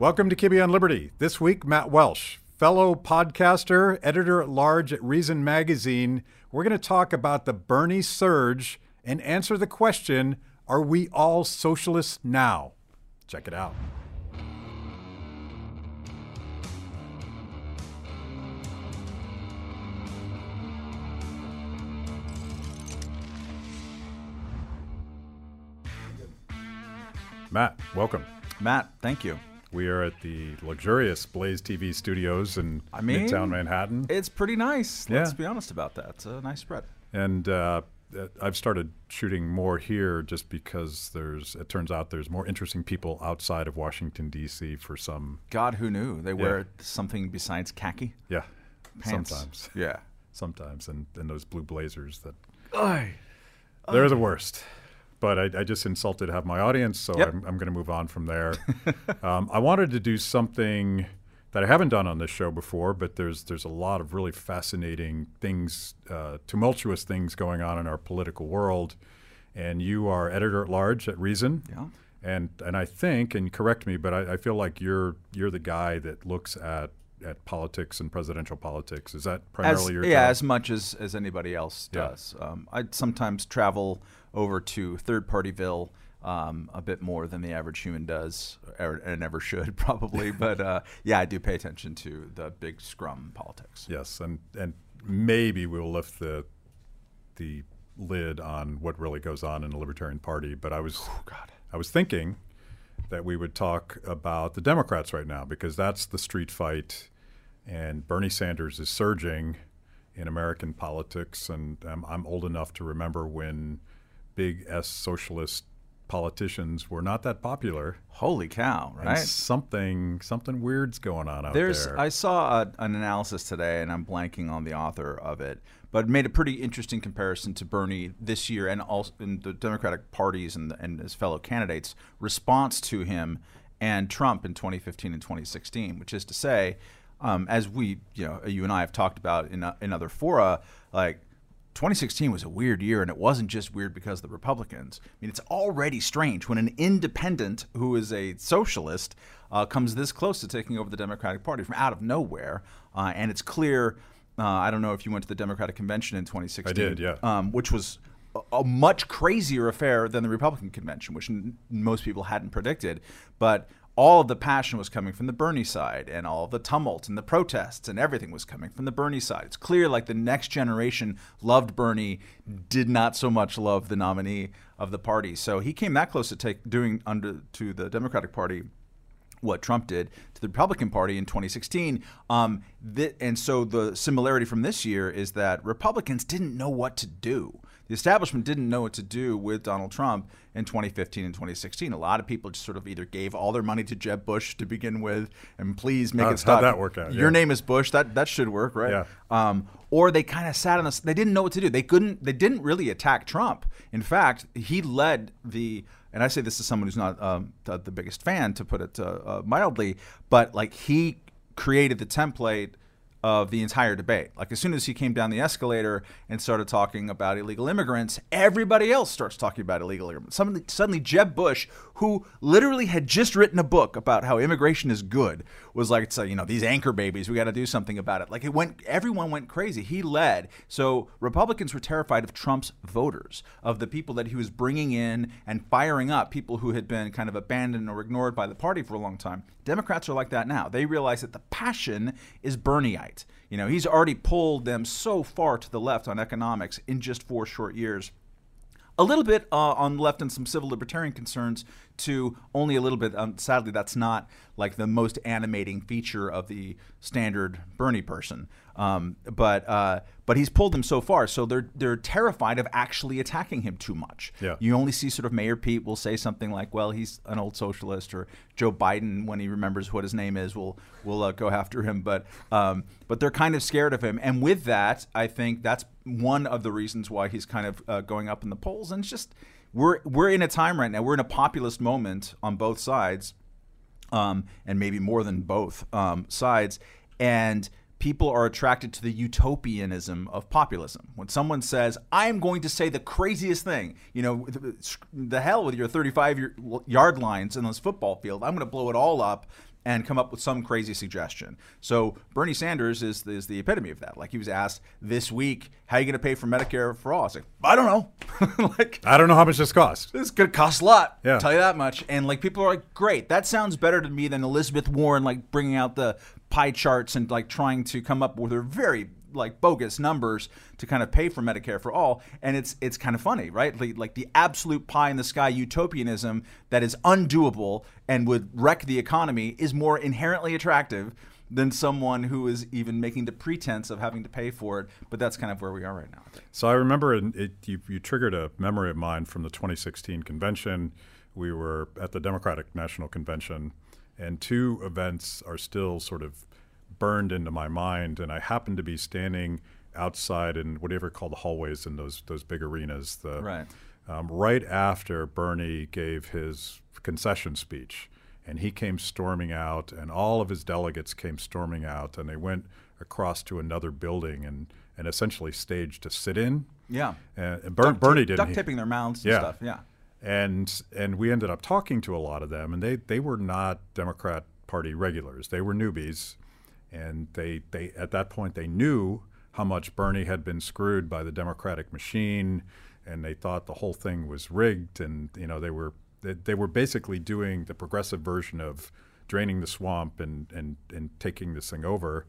Welcome to Kibbe on Liberty. This week, Matt Welch, fellow podcaster, editor at large at Reason Magazine. We're going to talk about the Bernie surge and answer the question Are we all socialists now? Check it out. Matt, welcome. Matt, thank you. We are at the luxurious Blaze TV studios in I mean, Midtown Manhattan. It's pretty nice. Let's be honest about that. It's a nice spread. and uh, uh, I've started shooting more here just because there's. It turns out there's more interesting people outside of Washington D.C. for some. God, who knew? They wear something besides khaki Yeah, pants. sometimes, Yeah. sometimes, and, and those blue blazers that Oy. they're the worst. But I, I just insulted half my audience, so Yep. I'm, I'm going to move on from there. um, I wanted to do something that I haven't done on this show before, but there's there's a lot of really fascinating things, uh, tumultuous things going on in our political world. And you are editor at large at Reason, Yeah. and and I think, and correct me, but I, I feel like you're you're the guy that looks at at politics and presidential politics. Is that As, primarily your yeah, job? as much as, as anybody else Yeah. does. Um, I sometimes travel over to third partyville um, a bit more than the average human does, or, and never should probably. but uh, yeah, I do pay attention to the big scrum politics. Yes, and and maybe we'll lift the the lid on what really goes on in the Libertarian Party. But I was Oh, God. I was thinking that we would talk about the Democrats right now because that's the street fight, and Bernie Sanders is surging in American politics, and um, I'm old enough to remember when big S socialist politicians were not that popular. Holy cow! And Right. something something weird's going on out There's, there. I saw a, an analysis today, and I'm blanking on the author of it, but made a pretty interesting comparison to Bernie this year and also in the Democratic parties and, and his fellow candidates' response to him and Trump in 2015 and 2016, which is to say, um, as we, you know, you and I have talked about in, uh, in other fora, like 2016 was a weird year, and it wasn't just weird because of the Republicans. I mean, it's already strange when an independent who is a socialist uh, comes this close to taking over the Democratic Party from out of nowhere, uh, and it's clear. Uh, I don't know if you went to the Democratic Convention in 2016. I did, yeah. Um, which was a, much crazier affair than the Republican convention, which n- most people hadn't predicted. But all of the passion was coming from the Bernie side, and all of the tumult and the protests and everything was coming from the Bernie side. It's clear, like the next generation loved Bernie, did not so much love the nominee of the party. So he came that close to take doing under to the Democratic Party what Trump did to the Republican Party in 2016. Um, th- and so the similarity from this year is that Republicans didn't know what to do. The establishment didn't know what to do with Donald Trump in 2015 and 2016. A lot of people just sort of either gave all their money to Jeb Bush to begin with, and please make How- it stop. how'd that work out? Your Yeah. name is Bush. That that should work, right? Yeah. Um, or they kind of sat on this. They didn't know what to do. They couldn't. They didn't really attack Trump. In fact, he led the. And I say this as someone who's not um, the, the biggest fan, to put it uh, uh, mildly, but like he created the template of the entire debate. Like as soon as he came down the escalator and started talking about illegal immigrants, everybody else starts talking about illegal immigrants. Suddenly, suddenly Jeb Bush, who literally had just written a book about how immigration is good, was like, "So uh, you know, these anchor babies, we got to do something about it." Like it went, everyone went crazy. He led. So Republicans were terrified of Trump's voters, of the people that he was bringing in and firing up, people who had been kind of abandoned or ignored by the party for a long time. Democrats are like that now. They realize that the passion is Bernieite. You know, he's already pulled them so far to the left on economics in just four short years. A little bit uh, on the left and some civil libertarian concerns, to only a little bit. Um, sadly, that's not like the most animating feature of the standard Bernie person. Um, but uh, but he's pulled them so far, so they're they're terrified of actually attacking him too much. Yeah. You only see sort of Mayor Pete will say something like, "Well, he's an old socialist," or Joe Biden, when he remembers what his name is, will will uh, go after him. But um, but they're kind of scared of him, and with that, I think that's one of the reasons why he's kind of uh, going up in the polls. And it's just we're we're in a time right now. We're in a populist moment on both sides, um, and maybe more than both um, sides, and people are attracted to the utopianism of populism. When someone says, "I'm going to say the craziest thing," you know, the, the hell with your 35 yard lines in this football field. I'm going to blow it all up and come up with some crazy suggestion. So Bernie Sanders is, is the epitome of that. Like he was asked this week, how are you going to pay for Medicare for all? I was like, I don't know. like I don't know how much this costs. this to cost a lot. Yeah. Tell you that much. And like people are like, great. That sounds better to me than Elizabeth Warren like bringing out the pie charts and like trying to come up with her very like bogus numbers to kind of pay for Medicare for all, and it's it's kind of funny, right? Like, like the absolute pie in the sky utopianism that is undoable and would wreck the economy is more inherently attractive than someone who is even making the pretense of having to pay for it. But that's kind of where we are right now. So I remember it, it, you, you triggered a memory of mine from the 2016 convention. We were at the Democratic National Convention, and two events are still sort of burned into my mind. And I happened to be standing outside in whatever called the hallways in those those big arenas. The, Right. Um, right after Bernie gave his concession speech, and he came storming out, and all of his delegates came storming out, and they went across to another building and, and essentially staged a sit-in. Yeah. And, and Ber- Bernie didn't. duct taping their mouths and Yeah. stuff. Yeah. and and we ended up talking to a lot of them, and they they were not Democrat Party regulars. They were newbies, and they they at that point they knew how much Bernie had been screwed by the Democratic machine, and they thought the whole thing was rigged, and you know they were they, they were basically doing the progressive version of draining the swamp and and and taking this thing over.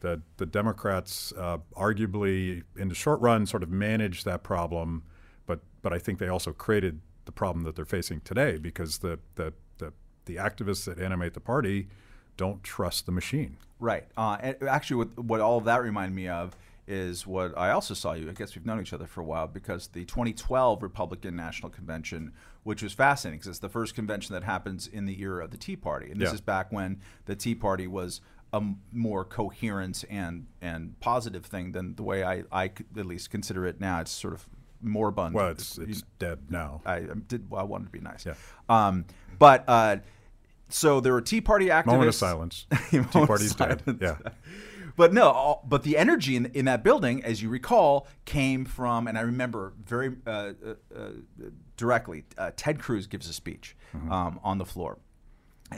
The the Democrats uh, arguably in the short run sort of managed that problem but but I think they also created the problem that they're facing today because the the the, the activists that animate the party don't trust the machine. Right. Uh, and actually, what, what all of that reminded me of is what I also saw you. I guess we've known each other for a while because the 2012 Republican National Convention, which was fascinating because it's the first convention that happens in the era of the Tea Party, and this Yeah. is back when the Tea Party was a m- more coherent and and positive thing than the way I I at least consider it now. It's sort of moribund. Well, it's You it's dead now. I I did. Well, I wanted to be nice. Yeah. Um, but uh, so there were Tea Party activists. Moment of silence. Tea Moment of Party's dead. Yeah. But no, all, but the energy in, in that building, as you recall, came from, and I remember very uh, uh, uh, directly, uh, Ted Cruz gives a speech Mm-hmm. um, on the floor.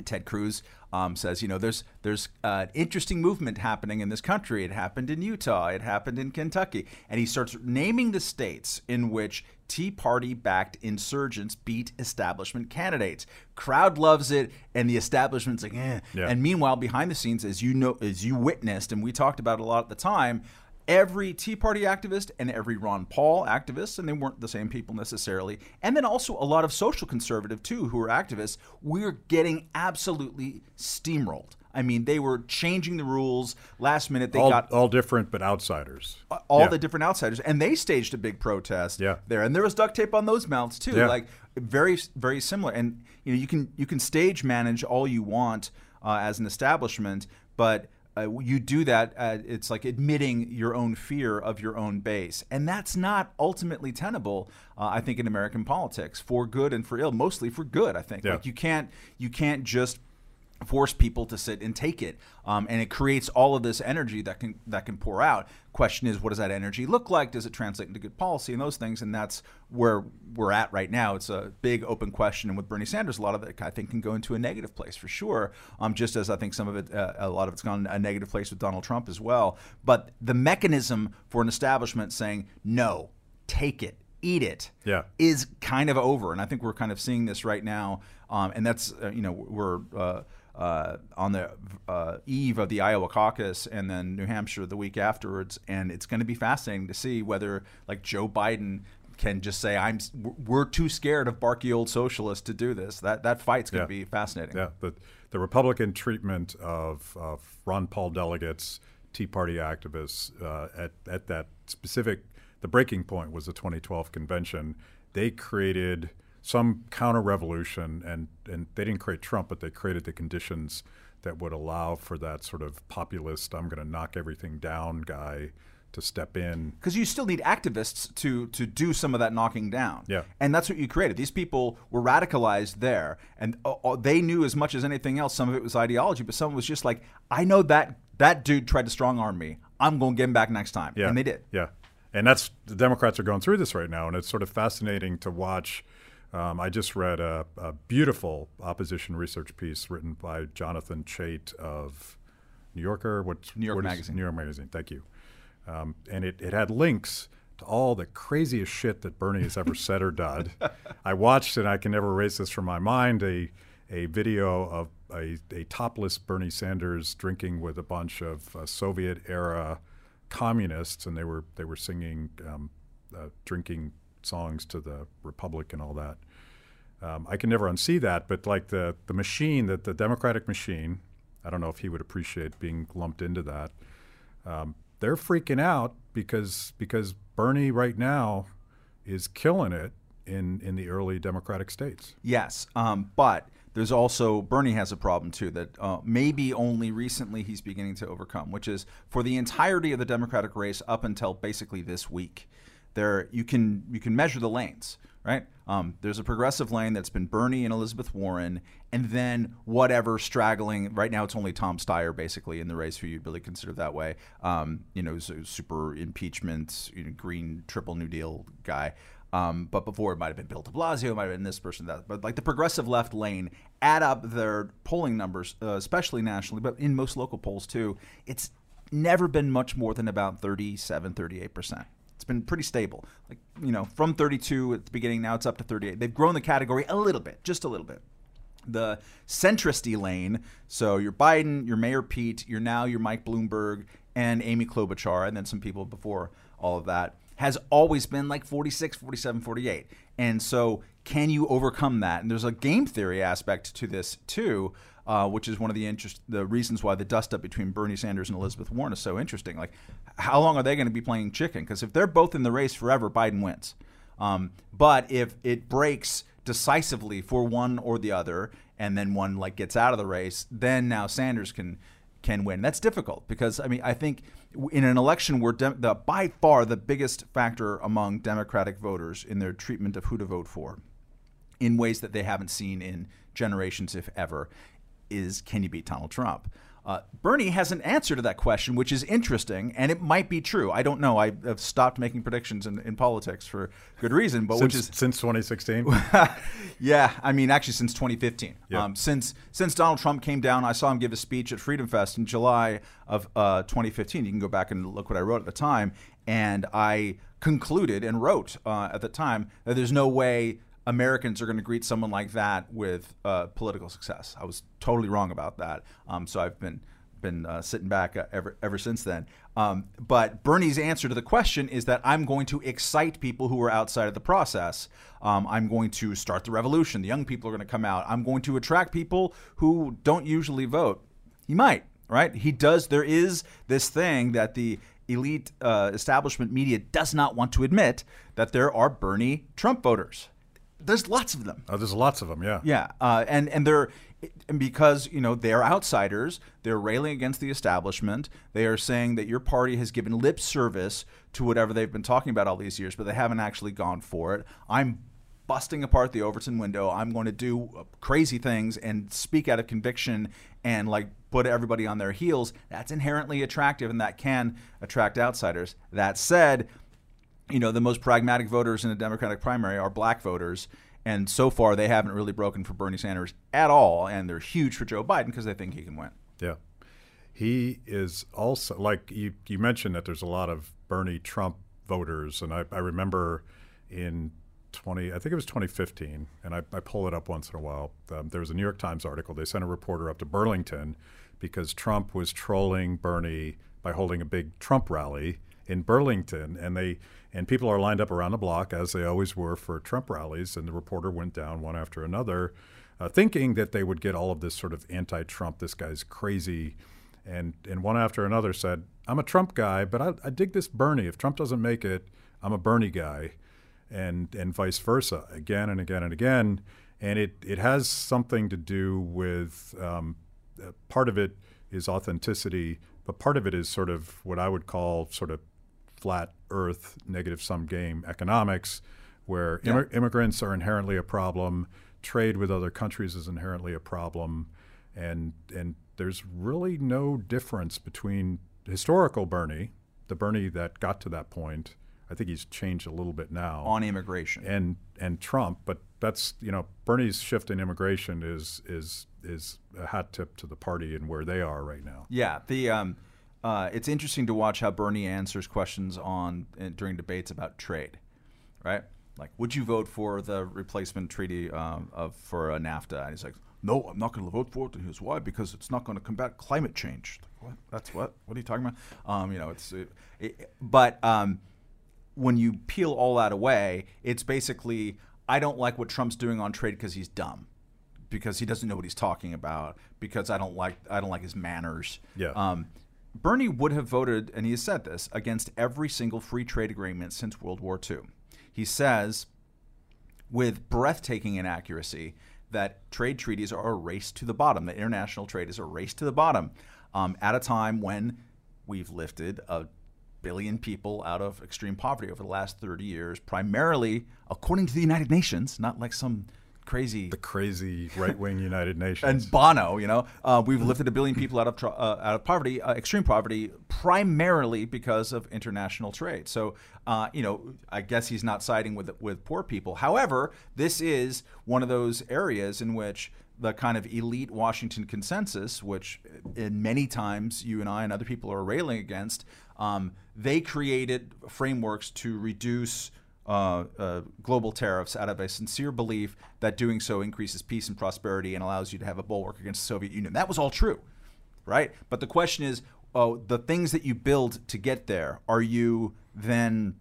Ted Cruz um, says, you know, there's there's uh, an interesting movement happening in this country. It happened in Utah. It happened in Kentucky. And he starts naming the states in which Tea Party-backed insurgents beat establishment candidates. Crowd loves it, and the establishment's like, eh. Yeah. And meanwhile, behind the scenes, as you know, as you witnessed, and we talked about it a lot at the time, every Tea Party activist and every Ron Paul activist, and they weren't the same people necessarily, and then also a lot of social conservative too, who are activists, we're getting absolutely steamrolled. I mean, they were changing the rules last minute. They all, got all different but outsiders. all Yeah. the different outsiders, and they staged a big protest Yeah. there, and there was duct tape on those mouths too, Yeah. like very very similar. And you know, you can you can stage manage all you want uh, as an establishment, but uh, you do that. Uh, it's like admitting your own fear of your own base, and that's not ultimately tenable. Uh, I think in American politics, for good and for ill, mostly for good. I think Yeah. like you can't you can't just force people to sit and take it, um, and it creates all of this energy that can that can pour out. Question is, what does that energy look like? Does it translate into good policy and those things? And that's where we're at right now. It's a big open question, and with Bernie Sanders, a lot of it I think can go into a negative place for sure. Um, just as I think some of it, uh, a lot of it's gone a negative place with Donald Trump as well. But the mechanism for an establishment saying no, take it, eat it, Yeah. is kind of over, and I think we're kind of seeing this right now. Um, and that's uh, you know we're uh, uh, on the uh, eve of the Iowa caucus, and then New Hampshire the week afterwards, and it's going to be fascinating to see whether like Joe Biden can just say I'm we're too scared of barky old socialists to do this. That that fight's going Yeah. to be fascinating. Yeah, the the Republican treatment of, of Ron Paul delegates, Tea Party activists uh, at at that specific the breaking point was the 2012 convention. They created some counter revolution, and and they didn't create Trump, but they created the conditions that would allow for that sort of populist, I'm going to knock everything down guy to step in. because you still need activists to to do some of that knocking down. Yeah. and that's what you created. These people were radicalized there, and uh, uh, they knew as much as anything else. Some of it was ideology, but some was just like, I know that that dude tried to strong arm me. I'm going to get him back next time, Yeah. and they did. Yeah. And that's the Democrats are going through this right now, and it's sort of fascinating to watch Um, I just read a, a, beautiful opposition research piece written by Jonathan Chait of New Yorker. What's New York what Magazine. New York Magazine. Thank you. Um, and it, it had links to all the craziest shit that Bernie has ever said or done. I watched, and I can never erase this from my mind, a a video of a, a topless Bernie Sanders drinking with a bunch of uh, Soviet era communists, and they were they were singing um, uh, drinking songs to the Republic and all that. Um, I can never unsee that, but like the the machine, that the Democratic machine, I don't know if he would appreciate being lumped into that. Um, they're freaking out because because Bernie right now is killing it in in the early Democratic states. Yes, um, but there's also Bernie has a problem too that uh, maybe only recently he's beginning to overcome, which is for the entirety of the Democratic race up until basically this week. There, you can you can measure the lanes, right? Um, there's a progressive lane that's been Bernie and Elizabeth Warren, and then whatever straggling. Right now, it's only Tom Steyer basically in the race, who you'd really consider that way. Um, you know, super impeachment, you know, green triple New Deal guy. Um, but before it might have been Bill de Blasio, it might have been this person, that. But like the progressive left lane, add up their polling numbers, uh, especially nationally, but in most local polls too, it's never been much more than about 37, 38%. It's been pretty stable. Like, you know, from 32 at the beginning, now it's up to 38. They've grown the category a little bit, just a little bit. The centristy lane, so your Biden, your Mayor Pete, you're now your Mike Bloomberg, and Amy Klobuchar, and then some people before all of that has always been like 46, 47, 48. And so, can you overcome that? And there's a game theory aspect to this too, uh, which is one of the interest, the reasons why the dust up between Bernie Sanders and Elizabeth Warren is so interesting. Like, how long are they going to be playing chicken? Because if they're both in the race forever, Biden wins. Um, but if it breaks decisively for one or the other, and then one like gets out of the race, then now Sanders can can win. That's difficult because I mean I think in an election where dem- the by far the biggest factor among Democratic voters in their treatment of who to vote for, in ways that they haven't seen in generations, if ever, is can you beat Donald Trump? Uh, Bernie has an answer to that question, which is interesting, and it might be true. I don't know. I have stopped making predictions in, in politics for good reason, but Since, which is since 2016. yeah, I mean, actually, since 2015. Yeah. Um, since since Donald Trump came down, I saw him give a speech at Freedom Fest in July of uh, 2015. You can go back and look what I wrote at the time, and I concluded and wrote uh, at the time that there's no way Americans are going to greet someone like that with uh, political success. I was totally wrong about that. Um, so I've been been uh, sitting back uh, ever ever since then. Um, but Bernie's answer to the question is that I'm going to excite people who are outside of the process. Um, I'm going to start the revolution. The young people are going to come out. I'm going to attract people who don't usually vote. He might, right? He does. There is this thing that the elite uh, establishment media does not want to admit that there are Bernie Trump voters. There's lots of them. Oh, there's lots of them, yeah. Yeah, uh, and and they're and because you know they're outsiders, they're railing against the establishment. They are saying that your party has given lip service to whatever they've been talking about all these years, but they haven't actually gone for it. I'm busting apart the Overton window. I'm going to do uh, crazy things and speak out of conviction and like put everybody on their heels. That's inherently attractive, and that can attract outsiders. That said you know, the most pragmatic voters in the Democratic primary are black voters. And so far, they haven't really broken for Bernie Sanders at all. And they're huge for Joe Biden because they think he can win. Yeah. He is also, like you, you mentioned, that there's a lot of Bernie Trump voters. And I, I remember in 20, I think it was 2015, and I, I pull it up once in a while. Um, there was a New York Times article. They sent a reporter up to Burlington because Trump was trolling Bernie by holding a big Trump rally in Burlington, and they and people are lined up around the block as they always were for Trump rallies. And the reporter went down one after another, uh, thinking that they would get all of this sort of anti-Trump. This guy's crazy, and and one after another said, "I'm a Trump guy, but I, I dig this Bernie. If Trump doesn't make it, I'm a Bernie guy." And and vice versa, again and again and again, and it it has something to do with um, uh, part of it is authenticity, but part of it is sort of what I would call sort of flat earth negative sum game economics, where Yeah. immi- immigrants are inherently a problem, trade with other countries is inherently a problem, and and there's really no difference between historical Bernie, the Bernie that got to that point. I think he's changed a little bit now On immigration. and and Trump, but that's you know Bernie's shift in immigration is is is a hat tip to the party and where they are right now. Yeah, the um, uh, it's interesting to watch how Bernie answers questions on uh, during debates about trade, right? Like, would you vote for the replacement treaty um, of for a NAFTA? And he's like, no, I'm not going to vote for it. And here's why: because it's not going to combat climate change. Like, what? That's what? What are you talking about? Um, you know, it's it, it, but um, when you peel all that away, it's basically I don't like what Trump's doing on trade because he's dumb, because he doesn't know what he's talking about, because I don't like I don't like his manners. Yeah. Um, Bernie would have voted, and he has said this, against every single free trade agreement since World War II. He says, with breathtaking inaccuracy, that trade treaties are a race to the bottom, that international trade is a race to the bottom um, at a time when we've lifted a billion people out of extreme poverty over the last 30 years, primarily according to the United Nations, not like some crazy the crazy right wing United Nations and Bono. You know, uh, we've lifted a billion people out of uh, out of poverty, uh, extreme poverty, primarily because of international trade. So, uh, you know, I guess he's not siding with with poor people. However, this is one of those areas in which the kind of elite Washington consensus, which in many times you and I and other people are railing against, um, they created frameworks to reduce uh, uh, global tariffs out of a sincere belief that doing so increases peace and prosperity and allows you to have a bulwark against the Soviet Union. That was all true, right? But the question is, oh, the things that you build to get there, are you then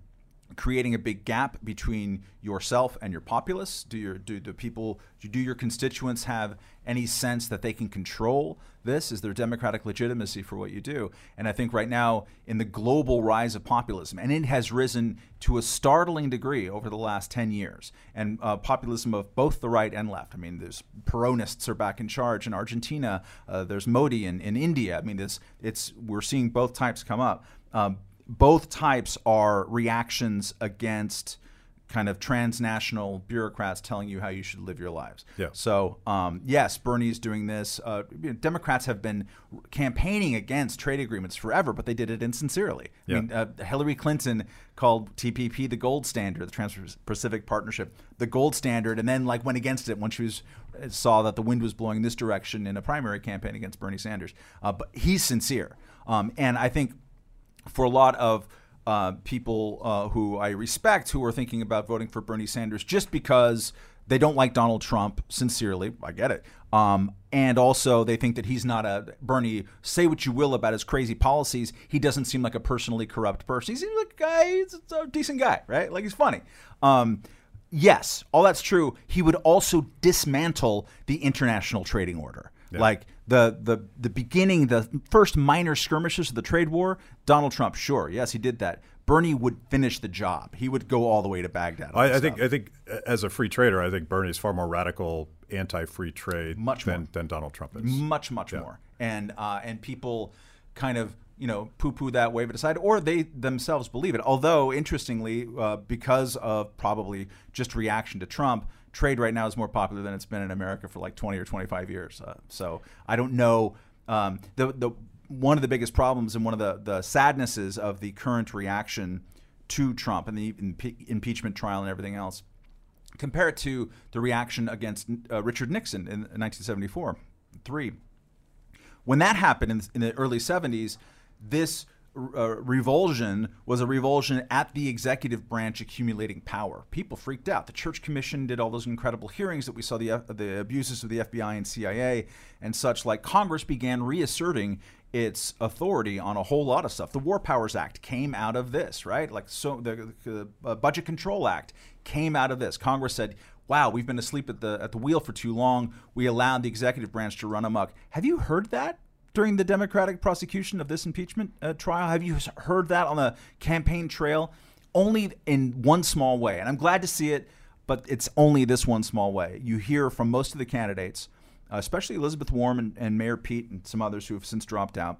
creating a big gap between yourself and your populace? Do your do the people do your constituents have any sense that they can control this? Is there democratic legitimacy for what you do? And I think right now in the global rise of populism, and it has risen to a startling degree over the last ten years, and uh, populism of both the right and left. I mean, there's Peronists are back in charge in Argentina. Uh, there's Modi in, in India. I mean, this it's we're seeing both types come up. Um, both types are reactions against kind of transnational bureaucrats telling you how you should live your lives. Yeah. So um, yes, Bernie's doing this. Uh, Democrats have been campaigning against trade agreements forever, but they did it insincerely. Yeah. I mean, uh, Hillary Clinton called TPP the gold standard, the Trans-Pacific Partnership, the gold standard, and then like went against it when she was saw that the wind was blowing this direction in a primary campaign against Bernie Sanders. Uh, but he's sincere, um, and I think for a lot of uh, people uh, who I respect who are thinking about voting for Bernie Sanders just because they don't like Donald Trump sincerely. I get it. Um, and also, they think that he's not a Bernie. Say what you will about his crazy policies, he doesn't seem like a personally corrupt person. He seems like a guy. He's a decent guy, right? Like he's funny. Um, yes, all that's true. He would also dismantle the international trading order. Yeah. Like the the the beginning, the first minor skirmishes of the trade war, Donald Trump, sure, yes, he did that. Bernie would finish the job. He would go all the way to Baghdad. I, I think I think as a free trader, I think Bernie is far more radical anti-free trade much than, more. than Donald Trump is. Much much yeah. more. And uh, and people kind of you know poo-poo that, wave it aside, or they themselves believe it. Although interestingly, uh, because of probably just reaction to Trump trade right now is more popular than it's been in America for like 20 or 25 years. Uh, so I don't know. Um, the the one of the biggest problems and one of the the sadnesses of the current reaction to Trump and the impe- impeachment trial and everything else. Compare it to the reaction against uh, Richard Nixon in 1974, three. When that happened in, in the early 70s, this uh, revulsion was a revulsion at the executive branch accumulating power. People freaked out. The Church Commission did all those incredible hearings that we saw the uh, the abuses of the FBI and CIA and such. Like Congress began reasserting its authority on a whole lot of stuff. The War Powers Act came out of this, right? Like so, the, the uh, Budget Control Act came out of this. Congress said, "Wow, we've been asleep at the at the wheel for too long. We allowed the executive branch to run amok." Have you heard that? During the Democratic prosecution of this impeachment uh, trial? Have you heard that on the campaign trail? Only in one small way. And I'm glad to see it, but it's only this one small way. You hear from most of the candidates, uh, especially Elizabeth Warren and, and, Mayor Pete and some others who have since dropped out,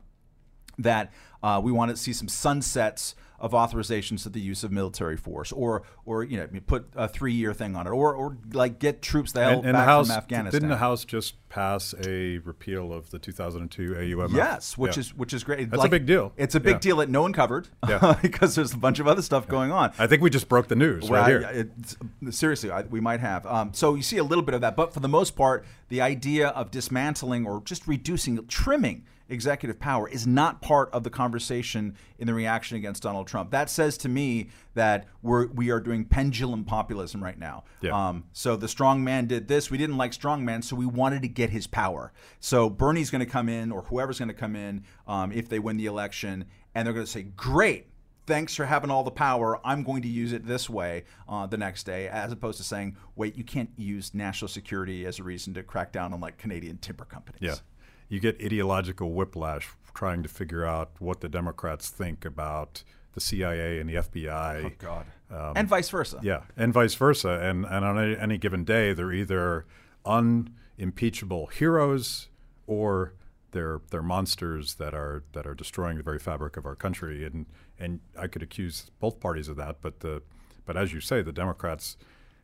that uh, we want to see some sunsets of authorizations to the use of military force, or or you know put a three year thing on it, or or like get troops the hell And, and back the House from Afghanistan. didn't the House just pass a repeal of the 2002 AUMF? Yes, which Yeah. is which is great. That's a big deal. It's a big Yeah. deal that no one covered Yeah. because there's a bunch of other stuff going on. I think we just broke the news Well, right here. I- it's- seriously, I, we might have. Um, so you see a little bit of that, but for the most part, the idea of dismantling or just reducing, trimming executive power is not part of the conversation in the reaction against Donald Trump. That says to me that we're we are doing pendulum populism right now. Yeah. Um, so the strong man did this. We didn't like strong man, so we wanted to get his power. So Bernie's going to come in, or whoever's going to come in, um, if they win the election, and they're going to say, "Great, thanks for having all the power. I'm going to use it this way uh, the next day, as opposed to saying, wait, you can't use national security as a reason to crack down on like Canadian timber companies. Yeah. You get ideological whiplash trying to figure out what the Democrats think about the CIA and the FBI. Oh, God. Um, and vice versa. Yeah, and vice versa. And, and on any, any given day, they're either unimpeachable heroes or they're they're monsters that are that are destroying the very fabric of our country. And and I could accuse both parties of that, but the but as you say, the Democrats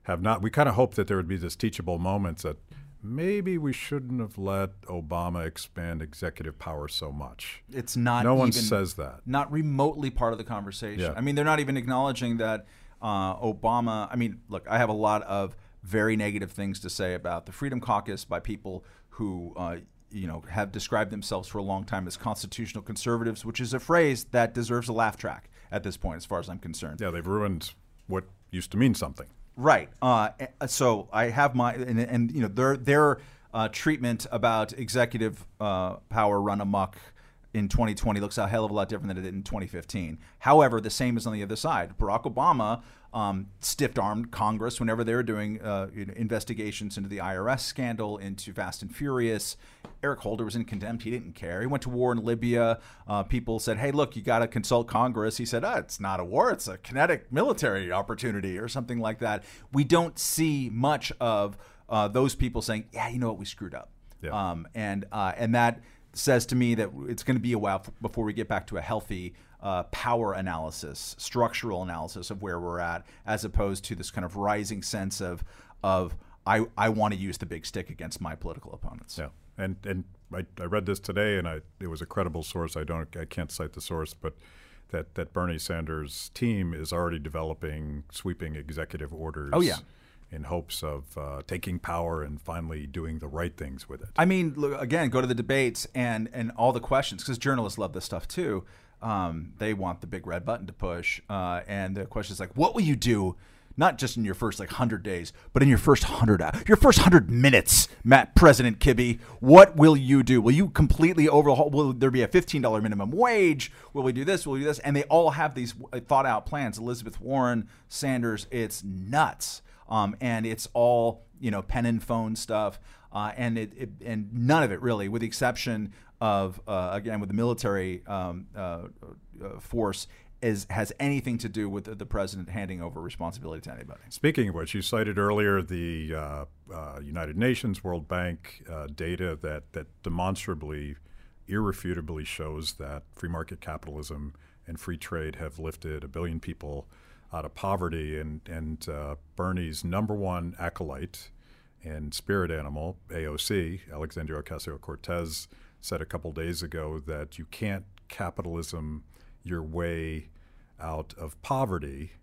have not. We kind of hoped that there would be this teachable moment that maybe we shouldn't have let Obama expand executive power so much. It's not No one says that. Not remotely part of the conversation. Yeah. I mean, they're not even acknowledging that uh, Obama. I mean, look, I have a lot of very negative things to say about the Freedom Caucus by people who. Uh, you know, have described themselves for a long time as constitutional conservatives, which is a phrase that deserves a laugh track at this point, as far as I'm concerned. Yeah, they've ruined what used to mean something. Right. Uh, so I have my and, and you know their their uh, treatment about executive uh, power run amok in 2020 looks a hell of a lot different than it did in 2015. However, the same is on the other side. Barack Obama um, stiff-armed Congress whenever they were doing uh, you know, investigations into the IRS scandal, into Fast and Furious. Eric Holder was in contempt. He didn't care. He went to war in Libya. Uh, people said, "Hey, look, you got to consult Congress." He said, "Ah, "It's not a war; it's a kinetic military opportunity, or something like that." We don't see much of uh, those people saying, "Yeah, you know what, we screwed up," Yeah. um, and uh, and that says to me that it's going to be a while before we get back to a healthy uh, power analysis, structural analysis of where we're at, as opposed to this kind of rising sense of of I, I want to use the big stick against my political opponents. Yeah, and and I, I read this today, and I it was a credible source. I don't I can't cite the source, but that that Bernie Sanders' team is already developing sweeping executive orders. Oh, yeah. In hopes of uh, taking power and finally doing the right things with it. I mean, look, again, go to the debates and and all the questions because journalists love this stuff too. Um, they want the big red button to push, uh, and the question is like, what will you do? Not just in your first like hundred days, but in your first hundred your first hundred minutes, Matt President Kibbe. What will you do? Will you completely overhaul? Will there be a fifteen dollar minimum wage? Will we do this? Will we do this? And they all have these thought out plans. Elizabeth Warren, Sanders, it's nuts, um, and it's all you know pen and phone stuff, uh, and it, it and none of it really, with the exception of uh, again with the military um, uh, uh, force, is has anything to do with the, the president handing over responsibility to anybody. Speaking of which, you cited earlier the uh, uh, United Nations, World Bank data that that demonstrably, irrefutably shows that free market capitalism and free trade have lifted a billion people out of poverty. And and uh, Bernie's number one acolyte and spirit animal, AOC, Alexandria Ocasio Cortez, said a couple days ago that you can't capitalism your way out of poverty,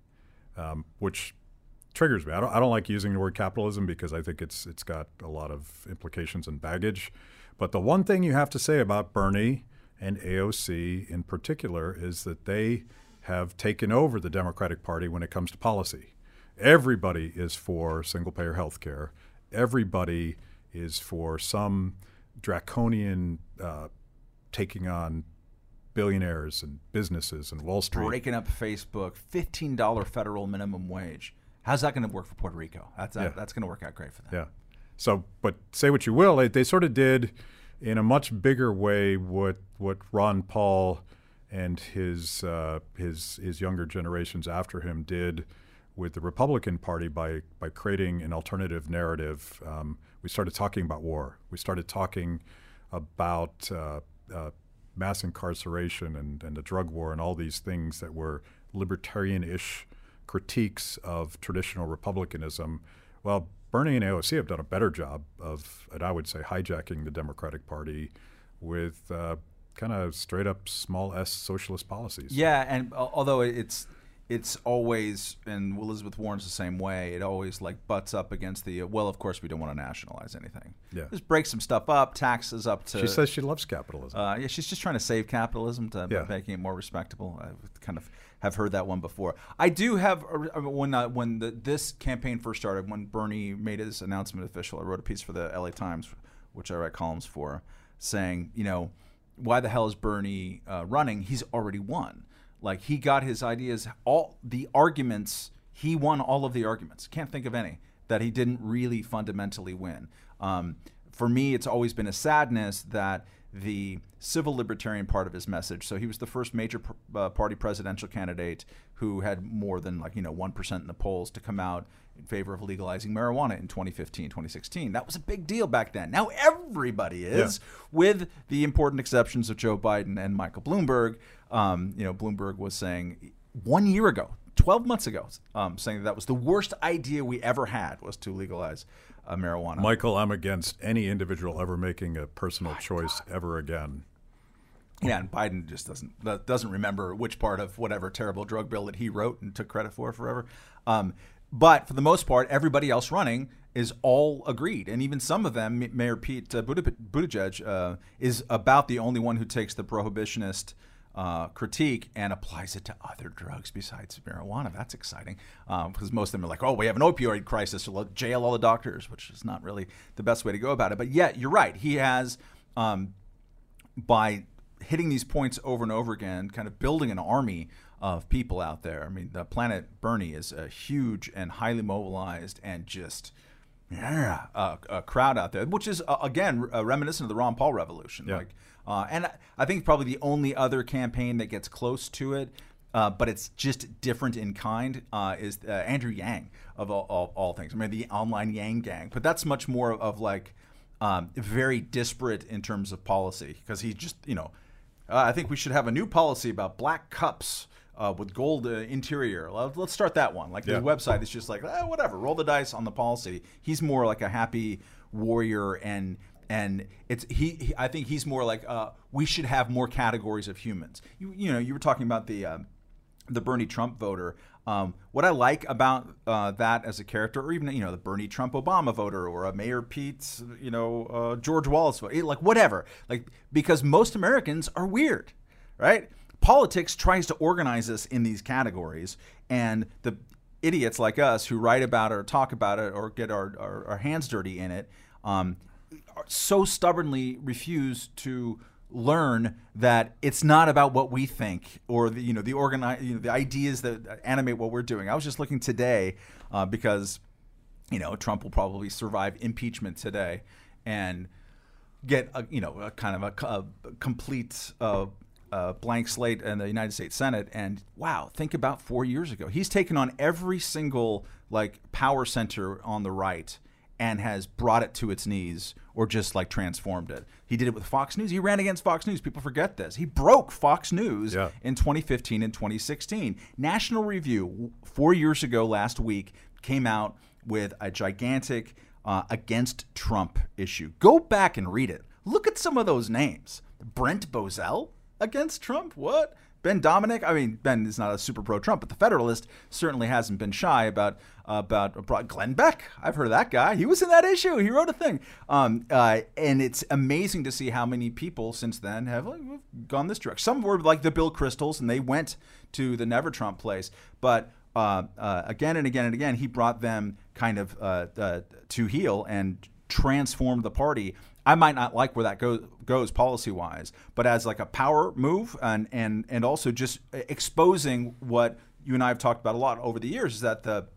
um, which triggers me. I don't, I don't like using the word capitalism because I think it's it's got a lot of implications and baggage. But the one thing you have to say about Bernie and AOC in particular is that they have taken over the Democratic Party when it comes to policy. Everybody is for single payer health care. Everybody is for some draconian uh, taking on billionaires and businesses and Wall Street. Breaking up Facebook, fifteen dollar federal minimum wage. How's that going to work for Puerto Rico? That's Yeah. that's going to work out great for them. Yeah. So, but say what you will, they, they sort of did in a much bigger way what what Ron Paul and his uh, his his younger generations after him did with the Republican Party by by creating an alternative narrative. Um, we started talking about war. We started talking about uh, uh, mass incarceration and, and the drug war and all these things that were libertarian-ish critiques of traditional republicanism. Well, Bernie and AOC have done a better job of, and I would say, hijacking the Democratic Party with uh, kind of straight up small s socialist policies. Yeah, and uh, although it's it's always and Elizabeth Warren's the same way. It always like butts up against the well. Of course, we don't want to nationalize anything. Yeah, just break some stuff up, taxes up to. She says she loves capitalism. Uh, yeah, she's just trying to save capitalism to Yeah. making it more respectable. I kind of have heard that one before. I do have uh, when uh, when the, this campaign first started, when Bernie made his announcement official, I wrote a piece for the LA Times, which I write columns for, saying, you know, why the hell is Bernie uh, running? He's already won. Like he got his ideas, all the arguments. He won all of the arguments. Can't think of any that he didn't really fundamentally win. Um, for me, it's always been a sadness that the civil libertarian part of his message. So he was the first major uh, party presidential candidate who had more than like you know one percent in the polls to come out in favor of legalizing marijuana in 2015, 2016. That was a big deal back then. Now everybody is, with the important exceptions of Joe Biden and Michael Bloomberg. Um, you know, Bloomberg was saying one year ago, 12 months ago, um, saying that, that was the worst idea we ever had was to legalize uh, marijuana. Michael, I'm against any individual ever making a personal choice ever again. Yeah, and Biden just doesn't doesn't remember which part of whatever terrible drug bill that he wrote and took credit for forever. Um, but for the most part, everybody else running is all agreed, and even some of them, Mayor Pete uh, Buttigieg, uh, is about the only one who takes the prohibitionist uh, critique and applies it to other drugs besides marijuana. That's exciting because most of them are like, "Oh, we have an opioid crisis, so let's jail all the doctors," which is not really the best way to go about it. But yet, you're right. He has. Um, by hitting these points over and over again, kind of building an army of people out there. I mean, the Planet Bernie is a huge and highly mobilized and just yeah, a, a crowd out there, which is uh, again uh, reminiscent of the Ron Paul revolution. Yeah. Like, uh, and I- think probably the only other campaign that gets close to it. Uh, but it's just different in kind. Uh, is uh, Andrew Yang of all, all, all things? I mean, the online Yang gang, but that's much more of like um, very disparate in terms of policy because he just, you know, I think we should have a new policy about black cups uh, with gold uh, interior. Let- Let's start that one. Like Yeah. his website is just like, eh, whatever, roll the dice on the policy. He's more like a happy warrior and. And it's he, he. I think he's more like uh, we should have more categories of humans. You, you know, you were talking about the um, the Bernie Trump voter. Um, what I like about uh, that as a character, or even you know the Bernie Trump Obama voter, or a Mayor Pete, you know uh, George Wallace voter, like whatever, like because most Americans are weird, right? Politics tries to organize us in these categories, and the idiots like us who write about it or talk about it or get our, our, our hands dirty in it um, so stubbornly refuse to learn that it's not about what we think or the you know the organize you know, the ideas that animate what we're doing. I was just looking today uh, because you know Trump will probably survive impeachment today and get a you know a kind of a, a complete uh, uh, blank slate in the United States Senate. And wow, think about four years ago, he's taken on every single like power center on the right and has brought it to its knees or just like transformed it. He did it with Fox News. He ran against Fox News. People forget this. He broke Fox News Yeah. in 2015 and 2016. National Review, four years ago last week, came out with a gigantic uh, against Trump issue. Go back and read it. Look at some of those names. Brent Bozell against Trump? What? Ben Domenech? I mean, Ben is not a super pro Trump, but the Federalist certainly hasn't been shy about about Glenn Beck. I've heard of that guy. He was in that issue. He wrote a thing. Um, uh, and it's amazing to see how many people since then have like, gone this direction. Some were like the Bill Kristols, and they went to the Never Trump place. But uh, uh, again and again and again, he brought them kind of uh, to heel and transformed the party. I might not like where that goes goes policy wise, but as like a power move and and and also just exposing what you and I have talked about a lot over the years is that the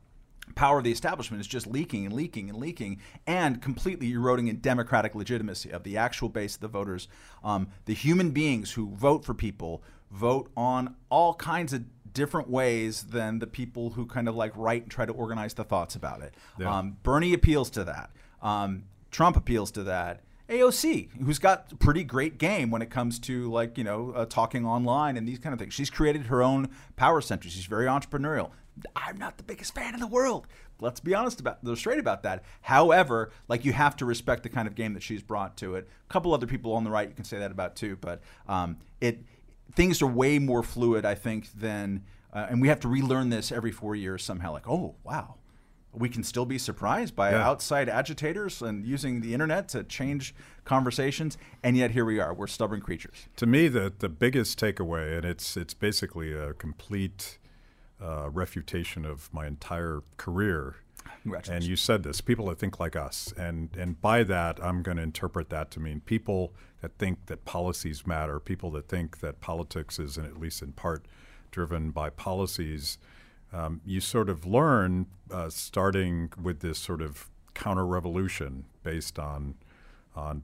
power of the establishment is just leaking and leaking and leaking and completely eroding in democratic legitimacy of the actual base of the voters. Um, the human beings who vote for people vote on all kinds of different ways than the people who kind of like write and try to organize the thoughts about it. Yeah. Um, Bernie appeals to that. Um, Trump appeals to that. AOC, who's got pretty great game when it comes to like you know uh, talking online and these kind of things. She's created her own power center. She's very entrepreneurial. I'm not the biggest fan in the world. Let's be honest about, they're straight about that. However, like you have to respect the kind of game that she's brought to it. A couple other people on the right you can say that about too, but um, it things are way more fluid, I think, than uh, and we have to relearn this every four years somehow. Like, oh wow, we can still be surprised by Yeah. outside agitators and using the internet to change conversations, and yet here we are. We're stubborn creatures. To me, the the biggest takeaway, and it's it's basically a complete uh, refutation of my entire career. And you said this: people that think like us, and and by that, I'm going to interpret that to mean people that think that policies matter, people that think that politics is, in, at least in part, driven by policies. Um, you sort of learn, uh, starting with this sort of counter-revolution based on on